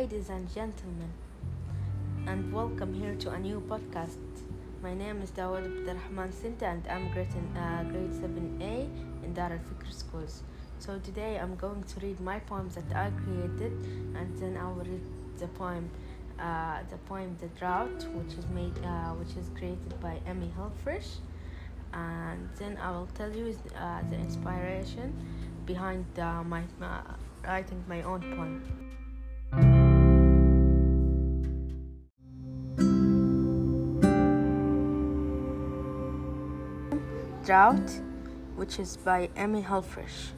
ladies and gentlemen, and welcome here to a new podcast. My name is Dawud Abdurrahman Sinta, and I'm grade, in, uh, grade 7A in Dar al Fikr schools. So today I'm going to read my poems that I created, and then I will read the poem, uh, the poem "The Drought," which is made, uh, which is created by Emmy Helfrich, and then I will tell you uh, the inspiration behind uh, my uh, writing my own poem. Drought, which is by Emmy Helfrich.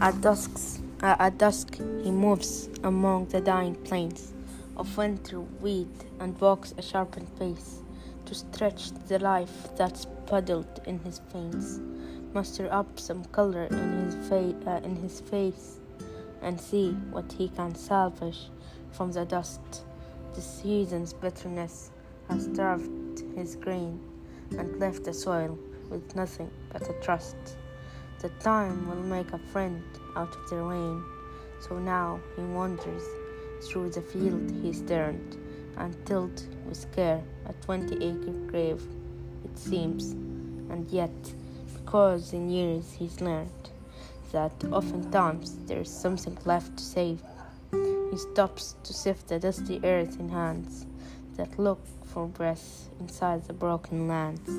At dusk, uh, at dusk, he moves among the dying plains of winter wheat and walks a sharpened pace to stretch the life that's puddled in his veins, muster up some color in his, fa- uh, in his face, and see what he can salvage from the dust. The season's bitterness has starved his grain and left the soil with nothing but a trust. The time will make a friend out of the rain. So now he wanders through the field he's turned and tilled with care a twenty acre grave, it seems. And yet, because in years he's learned that oftentimes there's something left to save, he stops to sift the dusty earth in hands that look for breath inside the broken lands.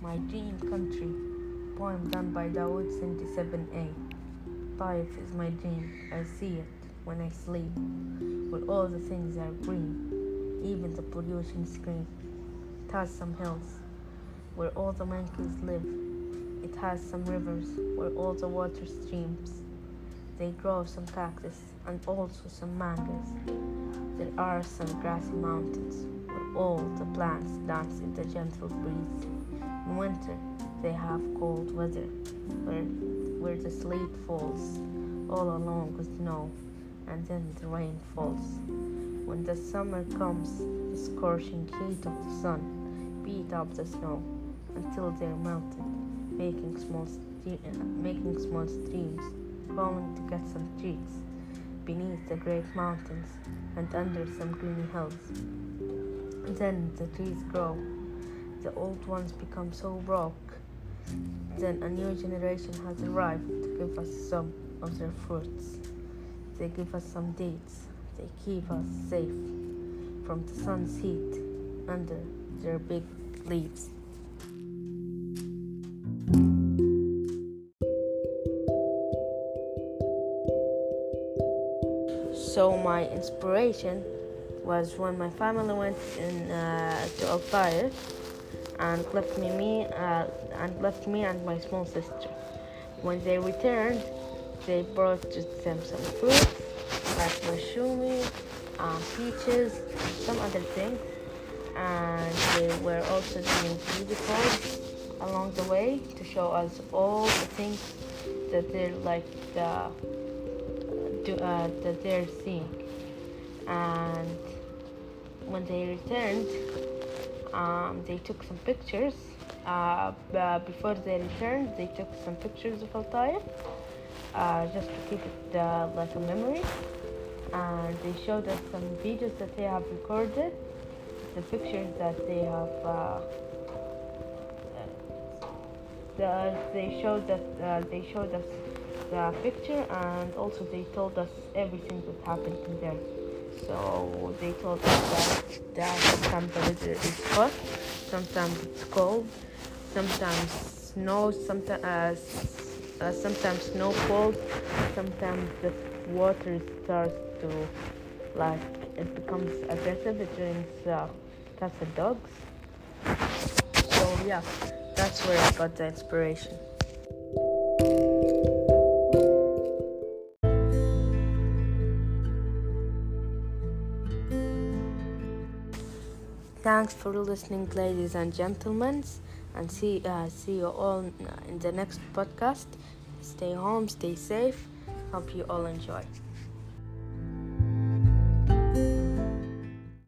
My Dream Country, poem done by Dawood 77A. Life is my dream, I see it when I sleep, where all the things are green, even the pollution screen. Has some hills, where all the monkeys live. It has some rivers, where all the water streams. They grow some cactus and also some mangoes. There are some grassy mountains, where all the plants dance in the gentle breeze. In winter, they have cold weather, where, where the sleet falls all along with snow, and then the rain falls. When the summer comes, the scorching heat of the sun beat up the snow until they're melted, making small, stre- uh, making small streams, going to get some treats beneath the great mountains and under some greeny hills. Then the trees grow the old ones become so broke. Then a new generation has arrived to give us some of their fruits. They give us some dates. They keep us safe from the sun's heat under their big leaves. So my inspiration was when my family went in uh, to Al Taif and left me, me uh, and left me and my small sister. When they returned, they brought just them some fruits like mashumi, um, peaches, and some other things, and they were also doing calls along the way to show us all the things that they're like the do, uh, that they're seeing. And when they returned, um, they took some pictures. Uh, before they returned, they took some pictures of Al Taif uh, just to keep it uh, like a memory. And they showed us some videos that they have recorded, the pictures that they have. Uh, the, they showed that uh, they showed us the picture and also they told us everything that happened in there. So they told us that, that sometimes it is hot, sometimes it's cold, sometimes snow, sometimes uh, uh, sometimes snow falls, sometimes the water starts to like it becomes aggressive. It brings uh, cats and dogs. So yeah, that's where I got the inspiration. Thanks for listening, ladies and gentlemen, and see uh, see you all in the next podcast. Stay home, stay safe. Hope you all enjoy.